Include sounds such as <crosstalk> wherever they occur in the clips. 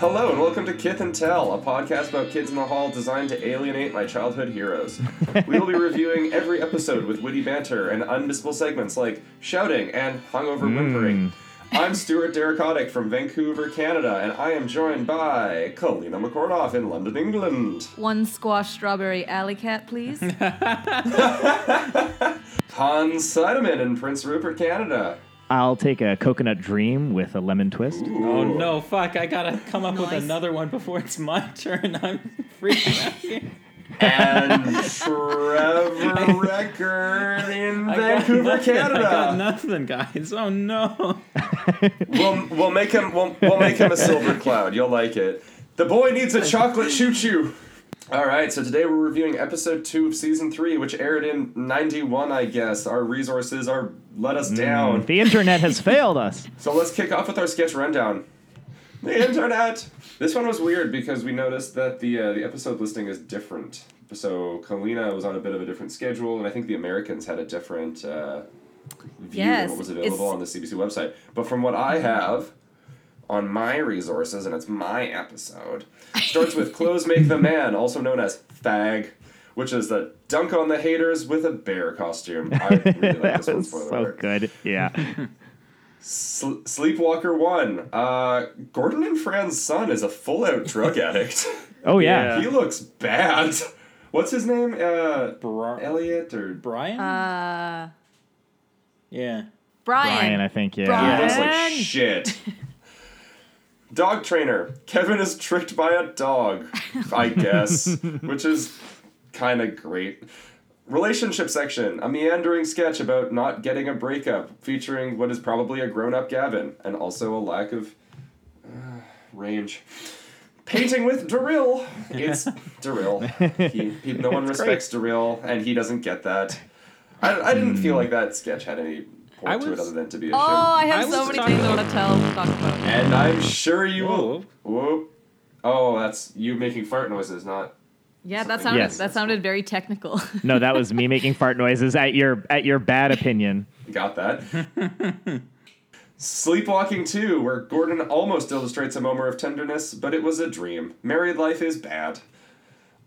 Hello and welcome to Kith and Tell, a podcast about kids in the hall designed to alienate my childhood heroes. we will be reviewing every episode with witty banter and unmissable segments like shouting and hungover hmm. whimpering. I'm Stuart Derricotic from Vancouver, Canada, and I am joined by Kalina McCordoff in London, England. One squash strawberry alley cat, please. <laughs> Hans Seidemann in Prince Rupert, Canada. I'll take a coconut dream with a lemon twist. Oh no, fuck, I gotta come up with another one before it's my turn. I'm freaking out here. And <laughs> Trevor Record in I got Vancouver, nothing, I got nothing, guys. Oh no. <laughs> We'll, we'll make him we'll, we'll make him a silver cloud. You'll like it. The boy needs a <laughs> chocolate choo choo. All right, so today we're reviewing episode two of season three, which aired in '91. I guess our resources are let us down. The internet has failed us. <laughs> So let's kick off with our sketch rundown. The internet. This one was weird because we noticed that the uh, the episode listing is different. So Kalina was on a bit of a different schedule, and I think the Americans had a different uh, view Yes, than what was available on the CBC website. But from what I have on my resources, and it's my episode, starts with "Clothes Make the Man," also known as "fag." Which is the dunk on the haters with a bear costume. I really like <laughs> this one. Spoiler so alert. good. Yeah. Sl- Sleepwalker One. Uh, Gordon and Fran's son is a full-out drug <laughs> addict. Oh yeah. he looks bad. What's his name? Uh, Bri- Elliot or Brian? Uh, yeah. Brian. Brian, I think. Yeah. Brian. he looks like shit. <laughs> Dog trainer. Kevin is tricked by a dog, I guess, <laughs> which is kind of great. Relationship section, a meandering sketch about not getting a breakup, featuring what is probably a grown up Gavin, and also a lack of uh, range. Painting with Daryl. It's <laughs> Daryl. <laughs> He, he, no one It's respects Daryl, and he doesn't get that. I, I didn't feel like that sketch had any point I to it was- other than to be a Oh, I I have was so many talking things I want to tell talk about. And I'm sure you will. Whoop. Oh, that's you making fart noises, not. Yeah, that sounded Yes. that sounded very technical. <laughs> No, that was me making fart noises at your at your bad opinion. Got that. <laughs> Sleepwalking 2, where Gordon almost illustrates a moment of tenderness, but it was a dream. Married life is bad.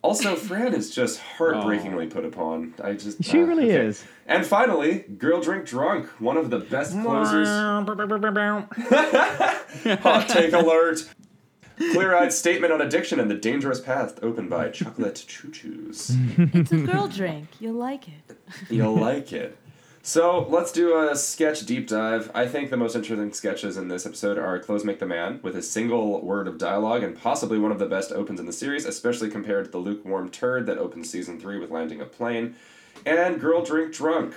Also, Fran is just heartbreakingly put upon. I just She uh, really okay. is. And finally, Girl Drink Drunk, one of the best closers. <laughs> Hot take alert. Clear eyed statement on addiction and the dangerous path opened by chocolate choo choos. it's a girl drink. You'll like it. You'll like it. So let's do a sketch deep dive. I think the most interesting sketches in this episode are Clothes Make the Man, with a single word of dialogue and possibly one of the best opens in the series, especially compared to the lukewarm turd that opens season three with landing a plane, and Girl Drink Drunk.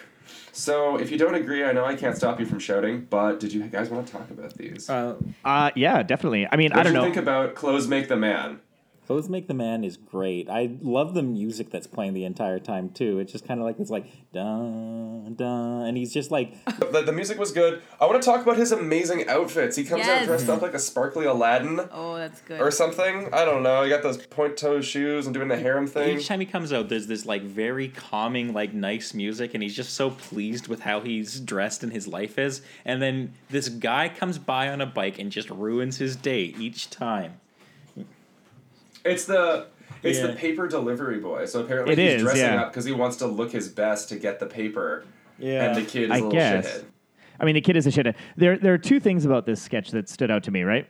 So if you don't agree, I know I can't stop you from shouting, but did you guys want to talk about these? Uh, Uh, yeah, definitely. I mean, what I do don't you know. think about Clothes Make the Man? Clothes Make the Man is great. I love the music that's playing the entire time too. It's just kind of like it's like dun dun, and he's just like <laughs> The, the music was good. I want to talk about his amazing outfits. He comes out dressed up like a sparkly Aladdin. Oh, that's good. or something. I don't know. He got those point toe shoes and doing the harem thing. each time he comes out, there's this like very calming, like nice music, and he's just so pleased with how he's dressed and his life is. And then this guy comes by on a bike and just ruins his day each time. It's the it's the paper delivery boy. So apparently It he's is, dressing yeah. up because he wants to look his best to get the paper. Yeah. And the kid is I a little guess. shithead. I mean, the kid is a shithead. There, there are two things about this sketch that stood out to me. Right,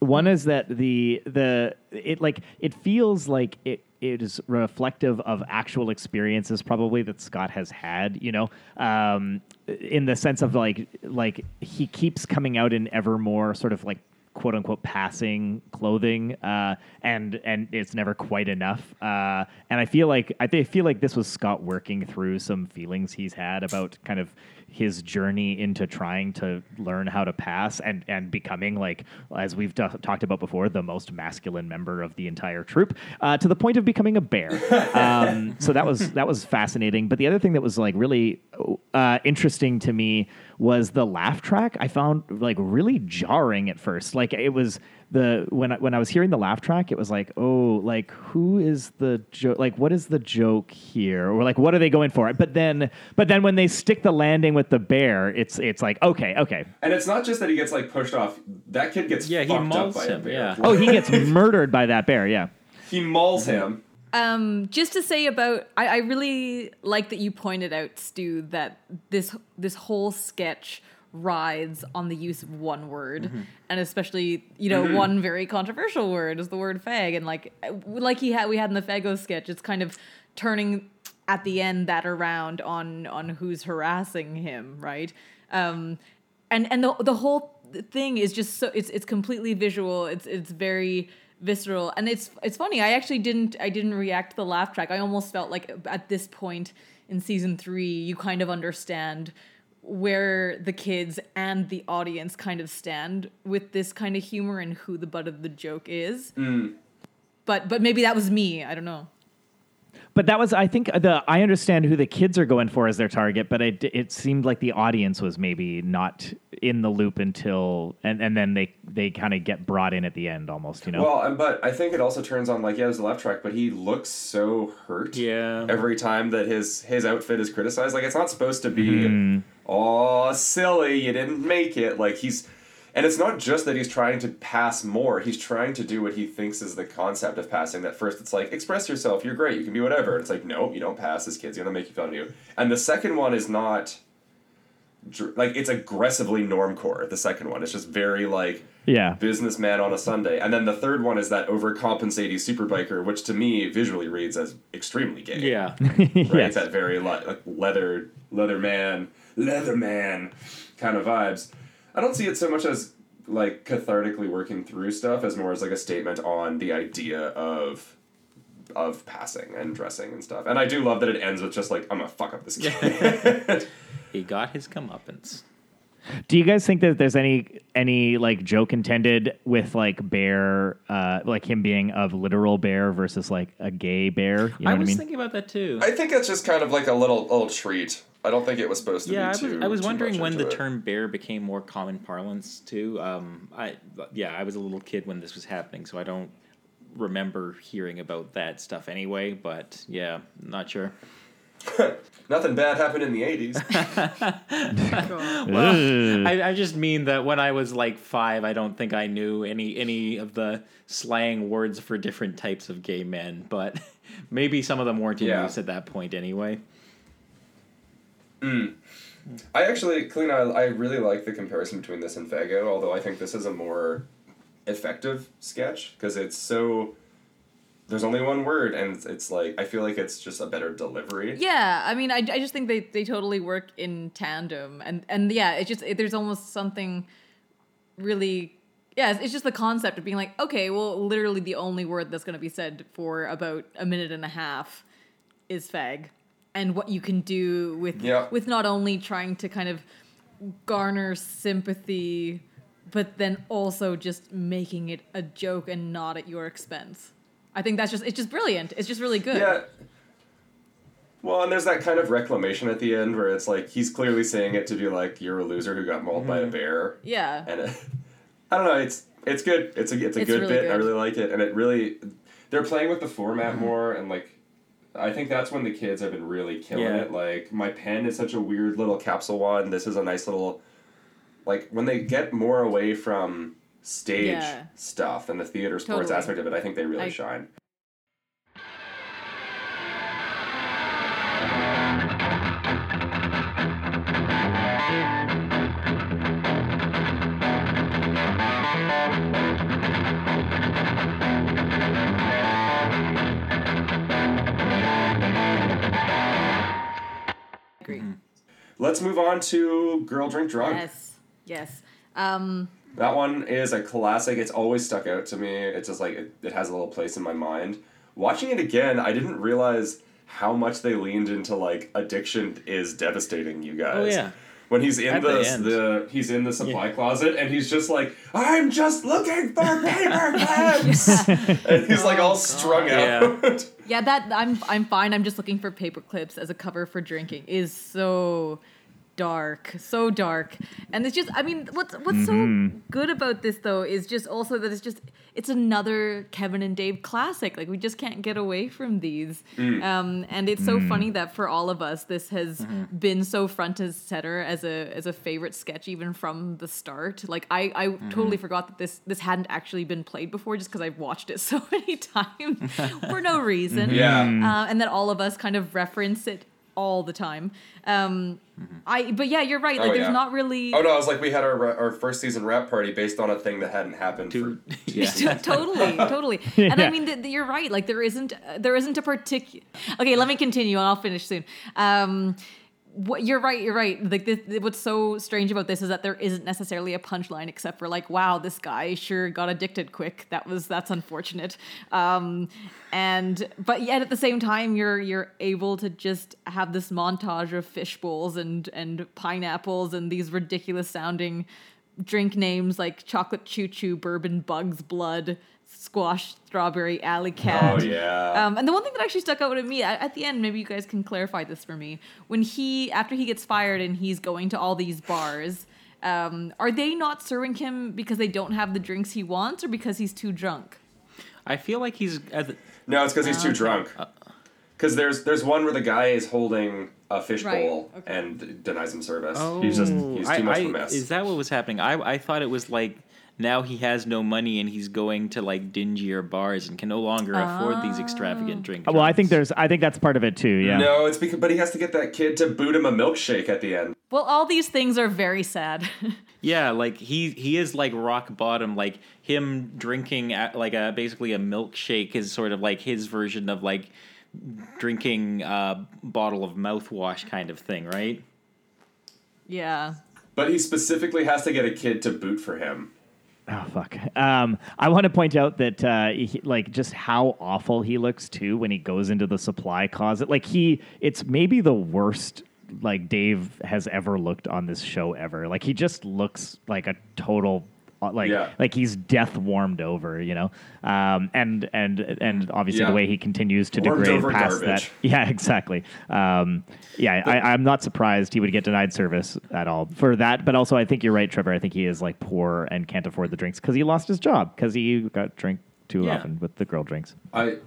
one is that the the it like it feels like it it is reflective of actual experiences probably that Scott has had. You know, um, in the sense of like like he keeps coming out in ever more sort of like quote unquote passing clothing, uh, and and it's never quite enough. Uh, and I feel like I feel like this was Scott working through some feelings he's had about kind of his journey into trying to learn how to pass and and becoming like as we've t- talked about before the most masculine member of the entire troupe uh, to the point of becoming a bear <laughs> um, so that was that was fascinating but the other thing that was like really uh, interesting to me was the laugh track i found like really jarring at first like it was the when I, when I was hearing the laugh track, it was like, oh, like who is the joke? Like what is the joke here? Or like what are they going for? But then, but then when they stick the landing with the bear, it's it's like okay, okay. And it's not just that he gets like pushed off. That kid gets Yeah, he fucked up mauls by him, yeah. Oh, he gets murdered by that bear. Yeah. he mauls him. Um, just to say about, I, I really like that you pointed out, Stu, that this this whole sketch rides on the use of one word, and especially you know one very controversial word is the word fag, and like like he had we had in the Fago sketch, it's kind of turning at the end that around on on who's harassing him, right? Um, and and the the whole thing is just so it's it's completely visual. It's it's very visceral. And it's it's funny i actually didn't i didn't react to the laugh track. I almost felt like at this point in season three you kind of understand where the kids and the audience kind of stand with this kind of humor and who the butt of the joke is. Mm. But but maybe that was me. I don't know But that was, I think, the I understand who the kids are going for as their target, but it it seemed like the audience was maybe not in the loop until, and, and then they they kind of get brought in at the end, almost, you know. Well, and- but I think it also turns on like yeah, there's the left track, but he looks so hurt. Yeah. Every time that his his outfit is criticized, like it's not supposed to be, oh silly, you didn't make it. Like he's, and it's not just that he's trying to pass more. He's trying to do what he thinks is the concept of passing. That first, it's like express yourself. You're great. You can be whatever. And it's like no, you don't pass. This kid's you're gonna make you fun of you. And the second one is not. Like it's aggressively normcore. The second one, it's just very like yeah. businessman on a Sunday. And then the third one is that overcompensating superbiker, which to me visually reads as extremely gay. Yeah. Right? <laughs> yes. That very like, like leather leather man, leather man kind of vibes. I don't see it so much as like cathartically working through stuff as more as like a statement on the idea of of passing and dressing and stuff. And I do love that it ends with just like I'm gonna fuck up this kid. <laughs> he got his comeuppance. Do you guys think that there's any any like joke intended with like bear, uh, like him being of literal bear versus like a gay bear? You know I what was I mean? thinking about that too. I think it's just kind of like a little little treat. I don't think it was supposed to yeah, I be was. I was too wondering when the it. term bear became more common parlance too. Um, I yeah, I was a little kid when this was happening, so I don't remember hearing about that stuff anyway. But yeah, not sure. <laughs> Nothing bad happened in the 80s. <laughs> <laughs> Ugh. I, I just mean that when I was like five, I don't think I knew any any of the slang words for different types of gay men, but maybe some of them weren't in Yeah. use at that point anyway. Mm. I actually, Kalina, I, I really like the comparison between this and Fago, although I think this is a more effective sketch because it's so. There's only one word, and it's, it's like, I feel like it's just a better delivery. Yeah, I mean, I, I just think they, they totally work in tandem, and and yeah, it's just it, there's almost something really yeah, it's, it's just the concept of being like, okay, well, literally the only word that's going to be said for about a minute and a half is fag, and what you can do with Yeah. with not only trying to kind of garner sympathy, but then also just making it a joke and not at your expense. I think that's just it's just brilliant. It's just really good. Yeah. Well, and there's that kind of reclamation at the end where it's like he's clearly saying it to be like you're a loser who got mauled by a mm-hmm. bear, Yeah. and it, <laughs> I don't know. It's it's good. It's a it's a It's good really bit. I really like it, and it really they're playing with the format mm-hmm. more, and like I think that's when the kids have been really killing Yeah. it. Like my pen is such a weird little capsule one. This is a nice little like when they get more away from stage Yeah. stuff and the theater sports Totally. aspect of it. I think they really I- shine. agree. Let's move on to girl drink drunk. Yes, yes. Um, That one is a classic. It's always stuck out to me. It's just like it, it has a little place in my mind. Watching it again, I didn't realize how much they leaned into like addiction is devastating you guys. Oh, yeah. When he's in the, the the he's in the supply closet and he's just like, I'm just looking for <laughs> paper clips and he's like all oh, strung Yeah. out. <laughs> Yeah, that I'm I'm fine. I'm just looking for paper clips as a cover for drinking is so dark, so dark. And it's just I mean, what's what's so mm-hmm. good about this though is just also that it's just it's another Kevin and Dave classic. Like we just can't get away from these. Mm. Um, and it's so mm. funny that for all of us this has mm-hmm. been so front and center as a as a favorite sketch even from the start. Like I I mm-hmm. totally forgot that this this hadn't actually been played before just because I've watched it <laughs> so many times <laughs> for no reason Yeah. uh, and that all of us kind of reference it all the time. Um, I but yeah, you're right. Like Oh, there's yeah. not really Oh no, it was like we had our our first season wrap party based on a thing that hadn't happened Two, for <laughs> <laughs> yeah. <laughs> totally, totally. And I mean, th- th- you're right. Like there isn't uh, there isn't a particular. Okay, let me continue, and I'll finish soon. Um, what, you're right. You're right. Like this, what's so strange about this is that there isn't necessarily a punchline, except for like, wow, this guy sure got addicted quick. That was that's unfortunate. Um, and but yet at the same time, you're you're able to just have this montage of fish bowls and and pineapples and these ridiculous sounding drink names like chocolate choo choo, bourbon, bugs, blood, squash, strawberry, alley cat. Oh yeah. Um, and the one thing that actually stuck out to me at, at the end, maybe you guys can clarify this for me. When he, after he gets fired and he's going to all these bars, um, are they not serving him because they don't have the drinks he wants or because he's too drunk? I feel like he's at the, no, it's because he's too okay. drunk. Because there's there's one where the guy is holding a fishbowl Right, okay. and denies him service. Oh, he's just he's too I- much I- of a mess. Is that what was happening? I I thought it was like now he has no money and he's going to like dingier bars and can no longer afford these extravagant ah. drinks. Well, I think there's. I think that's part of it too. Yeah. No, it's because but he has to get that kid to boot him a milkshake at the end. Well, all these things are very sad. <laughs> Yeah, like he he is like rock bottom. Like him drinking at, like a basically a milkshake is sort of like his version of like drinking a bottle of mouthwash kind of thing, right? yeah. But he specifically has to get a kid to boot for him. Oh fuck. Um, I want to point out that uh, he, like just how awful he looks too when he goes into the supply closet. Like he, it's maybe the worst like Dave has ever looked on this show ever. Like he just looks like a total. Like Yeah. like he's death warmed over, you know, um, and and and obviously Yeah. the way he continues to Warmed degrade past garbage. that. <laughs> Yeah, exactly. Um, yeah, I, I'm not surprised he would get denied service at all for that. But also, I think you're right, Trevor. I think he is like poor and can't afford the drinks because he lost his job because he got drink too Yeah. often with the girl drinks. I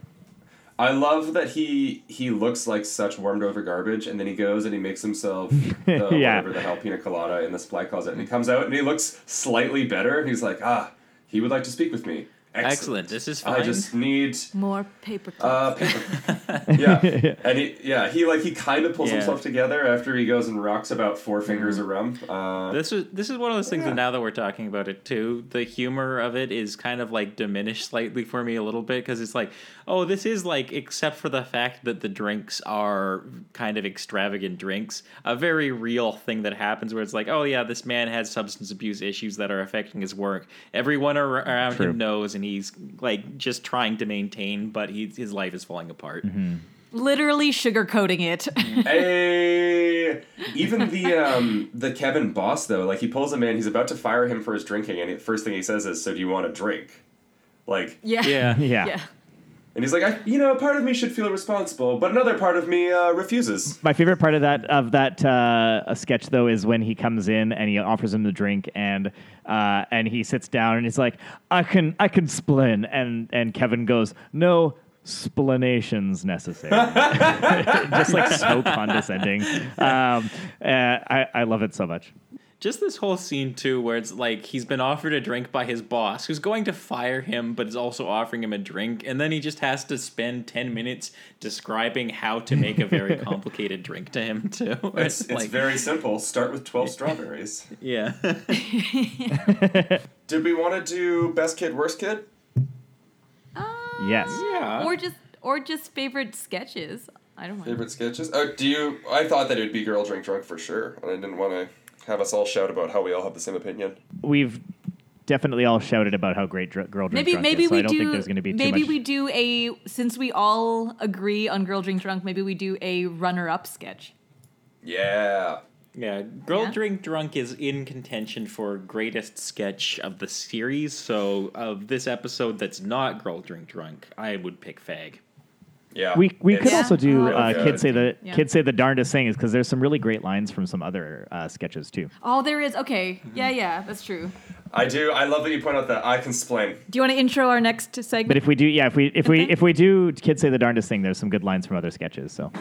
I love that he he looks like such warmed over garbage, and then he goes and he makes himself <laughs> the, Yeah. whatever the hell pina colada in the supply closet, and he comes out and he looks slightly better, and he's like, ah, he would like to speak with me. Excellent. Excellent. This is I just need More paper clips. uh paper. yeah, <laughs> and he yeah he like he kind of pulls Yeah. himself together after he goes and rocks about four fingers of rum. Uh, This is this is one of those things Yeah. that now that we're talking about it too, the humor of it is kind of like diminished slightly for me a little bit because it's like, oh, this is like, except for the fact that the drinks are kind of extravagant drinks, a very real thing that happens where it's like, oh yeah, this man has substance abuse issues that are affecting his work. Everyone ar- around True. him knows, and he's like just trying to maintain, but he, his life is falling apart. Literally sugarcoating it. <laughs> Hey, even the um the Kevin boss though, like he pulls him in, he's about to fire him for his drinking, and the first thing he says is, "So do you want a drink?" Like, yeah. Yeah. <laughs> Yeah. Yeah. And he's like, I, "You know, a part of me should feel responsible, but another part of me uh, refuses." My favorite part of that of that uh, sketch though is when he comes in and he offers him the drink and uh, and he sits down and he's like, I can I can splen and and Kevin goes, no splanations necessary. <laughs> <laughs> Just like so condescending. Um, uh, I I love it so much. Just this whole scene too, where it's like he's been offered a drink by his boss, who's going to fire him, but is also offering him a drink, and then he just has to spend ten minutes describing how to make a very <laughs> complicated drink to him too. It's, <laughs> it's very simple. Start with twelve <laughs> strawberries. yeah. Did we want to do best kid, worst kid? Uh, yes. Yeah. Or just or just favorite sketches. I don't know. Favorite sketches? Oh, do you? I thought that it would be girl drink drunk for sure, and I didn't want to have us all shout about how we all have the same opinion. We've definitely all shouted about how great dr- girl drink maybe drunk maybe is, so we I don't do think there's going to be too maybe much. we do a since we all agree on girl drink drunk maybe we do a runner up sketch Yeah. Yeah, Girl Yeah. Drink Drunk is in contention for greatest sketch of the series. So, of this episode that's not Girl Drink Drunk, I would pick Fag. Yeah. we we could It's also do really uh, good. kids say the Yeah. kids say the darndest things because there's some really great lines from some other uh, sketches too. oh there is okay Mm-hmm. yeah yeah that's true I do. I love that you point out that I can explain. do you want to intro our next segment But if we do, yeah, if we if we if we do kids say the darndest thing, there's some good lines from other sketches. So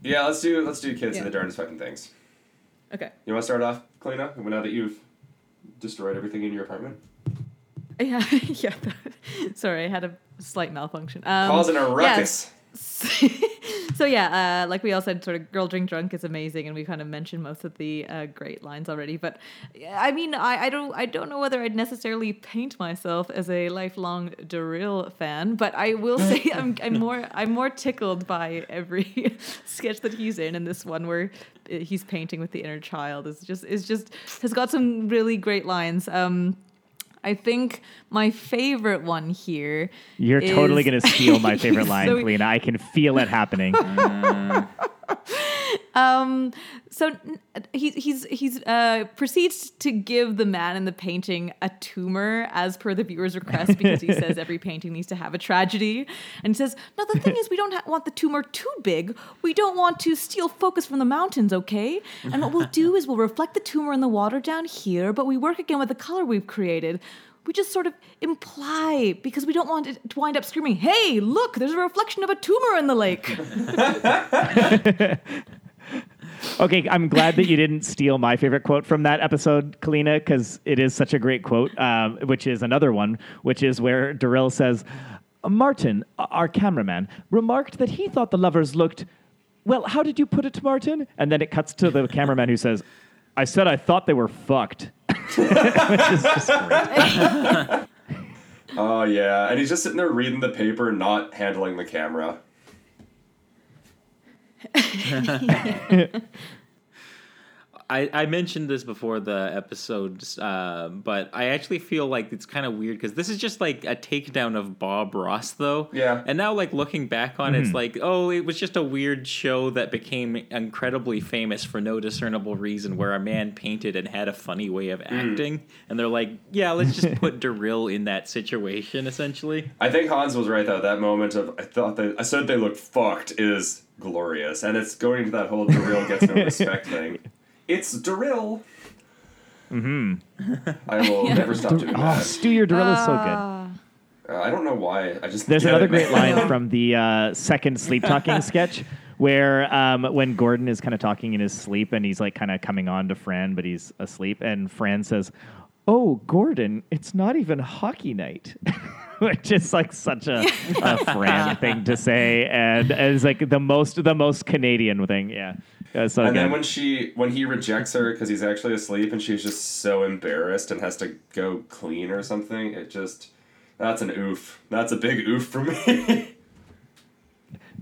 Yeah, let's do let's do kids Yeah. and the darndest fucking things. okay You want to start off, Kalina? Now that you've destroyed everything in your apartment, <laughs> yeah yeah <laughs> sorry i had a slight malfunction um, causing a yes. <laughs> so yeah, uh, like we all said, sort of girl drink drunk is amazing, and we kind of mentioned most of the uh, great lines already. But I mean, I, I don't I don't know whether I'd necessarily paint myself as a lifelong Daryl fan, but I will say <laughs> I'm, I'm more I'm more tickled by every <laughs> sketch that he's in, and this one where uh, he's painting with the inner child is just is just has got some really great lines. Um, I think my favorite one here. you're totally going to steal my favorite <laughs> line, So- Kalina. I can feel it happening. <laughs> Uh, Um, so he he's he's uh proceeds to give the man in the painting a tumor as per the viewer's request because he <laughs> says every painting needs to have a tragedy, and he says no. The thing is, we don't ha- want the tumor too big. We don't want to steal focus from the mountains, okay? And what we'll do is we'll reflect the tumor in the water down here, but we work again with the color we've created. We just sort of imply because we don't want it to wind up screaming, "Hey, look! There's a reflection of a tumor in the lake." <laughs> Okay, I'm glad that you didn't steal my favorite quote from that episode, Kalina, because it is such a great quote, um, which is another one, which is where Daryl says, Martin, our cameraman, remarked that he thought the lovers looked. Well, how did you put it, Martin? And then it cuts to the cameraman who says, I said I thought they were fucked. <laughs> <laughs> Oh yeah, and he's just sitting there reading the paper, not handling the camera. <laughs> I, I mentioned this before the episodes, uh, but I actually feel like it's kind of weird because this is just like a takedown of Bob Ross, though. Yeah. And now, like looking back on it, it's like, oh, it was just a weird show that became incredibly famous for no discernible reason, where a man painted and had a funny way of acting, and they're like, yeah, let's just put <laughs> Daryl in that situation, essentially. I think Hans was right though. That moment of I thought they I said they looked fucked is glorious, and it's going into that whole Daryl gets no respect thing. <laughs> It's Daryl. Mm-hmm. <laughs> I will never stop doing Oh, that. Stu, your Daryl is so good. Ah. Uh, I don't know why. I just There's another it, great line <laughs> from the uh, second sleep talking sketch where um, when Gordon is kind of talking in his sleep and he's like kind of coming on to Fran, but he's asleep, and Fran says, "Oh, Gordon, it's not even hockey night." <laughs> Which is like such a, <laughs> a Fran thing to say, and it's like the most the most Canadian thing. Yeah, Uh, so And again, then when she when he rejects her because he's actually asleep and she's just so embarrassed and has to go clean or something, it just that's an oof. That's a big oof for me. <laughs>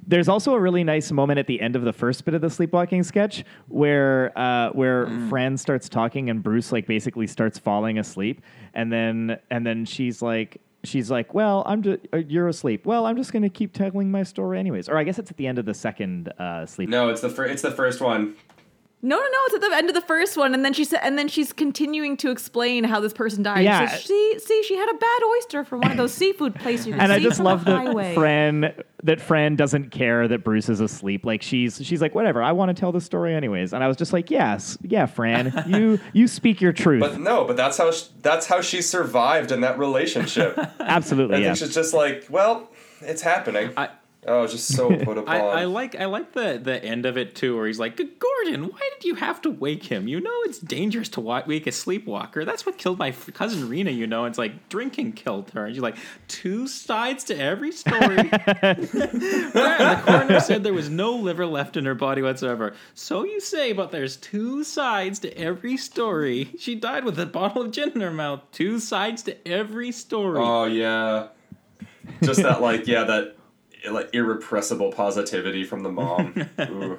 There's also a really nice moment at the end of the first bit of the sleepwalking sketch where uh, where Fran starts talking and Bruce like basically starts falling asleep, and then and then she's like she's like, well, I'm just you're asleep. Well, I'm just gonna keep telling my story anyways. Or I guess it's at the end of the second uh, sleep. no, it's the fir- it's the first one. No, no, no. It's at the end of the first one, and then she said, and then she's continuing to explain how this person died. Yeah. She says, see, see, she had a bad oyster from one of those seafood places. You <laughs> can And I just from love the that highway. Fran that Fran doesn't care that Bruce is asleep. Like she's she's like, whatever, I want to tell the story anyways. And I was just like, yes, yeah, Fran, <laughs> you you speak your truth. But no, but that's how sh- that's how she survived in that relationship. <laughs> I Absolutely, think yeah. she's just like, well, it's happening. I- oh, just so <laughs> put upon. I, I like I like the the end of it too, where he's like, Gordon, why did you have to wake him? You know it's dangerous to wake a sleepwalker. That's what killed my f- cousin Rena. You know, it's like drinking killed her. And she's like, two sides to every story. <laughs> the coroner said there was no liver left in her body whatsoever. So you say, but there's two sides to every story. She died with a bottle of gin in her mouth. Two sides to every story. Oh yeah, just that like yeah that like irrepressible positivity from the mom. <laughs> Ooh.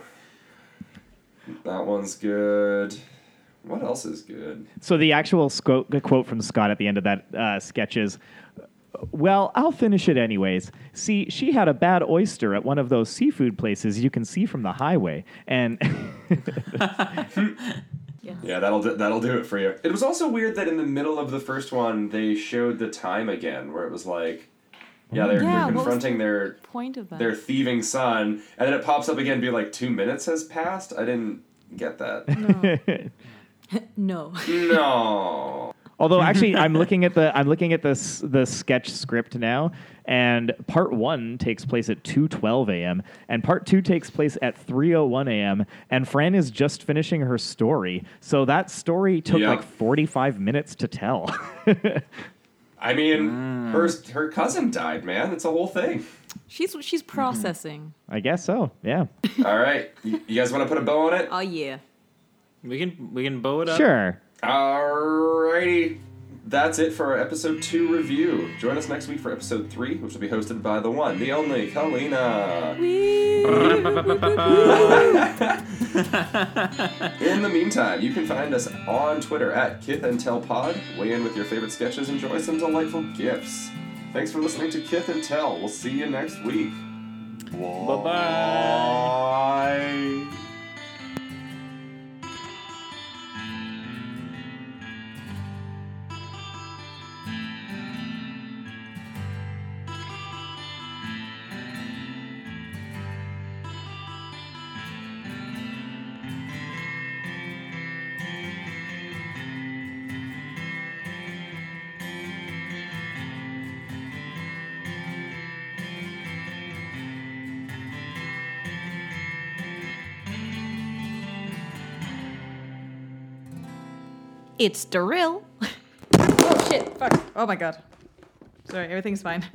That one's good. What else is good? So the actual sco- quote from Scott at the end of that uh, sketch is, "Well, I'll finish it anyways. See, she had a bad oyster at one of those seafood places you can see from the highway, and <laughs> <laughs> Yeah, that'll do, that'll do it for you. It was also weird that in the middle of the first one they showed the time again, where it was like, yeah, they're, Yeah, they're what was confronting their Point of that. their thieving son, and then it pops up again, and be like two minutes has passed. I didn't get that. no. <laughs> no. <laughs> although actually I'm <laughs> looking at the I'm looking at this the sketch script now, and part one takes place at two twelve a.m. and part two takes place at three o one a.m. and Fran is just finishing her story, so that story took Yeah. like forty five minutes to tell." I mean, mm. her her cousin died, man. It's a whole thing. She's she's processing. I guess so. Yeah. <laughs> All right, you, you guys want to put a bow on it? Oh yeah. We can we can bow it up. Sure. Alrighty. That's it for our episode two review. Join us next week for episode three, which will be hosted by the one, the only, Kalina. In the meantime, you can find us on Twitter at Kith and Tell Pod. Weigh in with your favorite sketches, enjoy some delightful gifts. Thanks for listening to Kith and Tell. We'll see you next week. Bye-bye. Bye. It's Daryl. oh shit! Fuck! Oh my god. Sorry, everything's fine.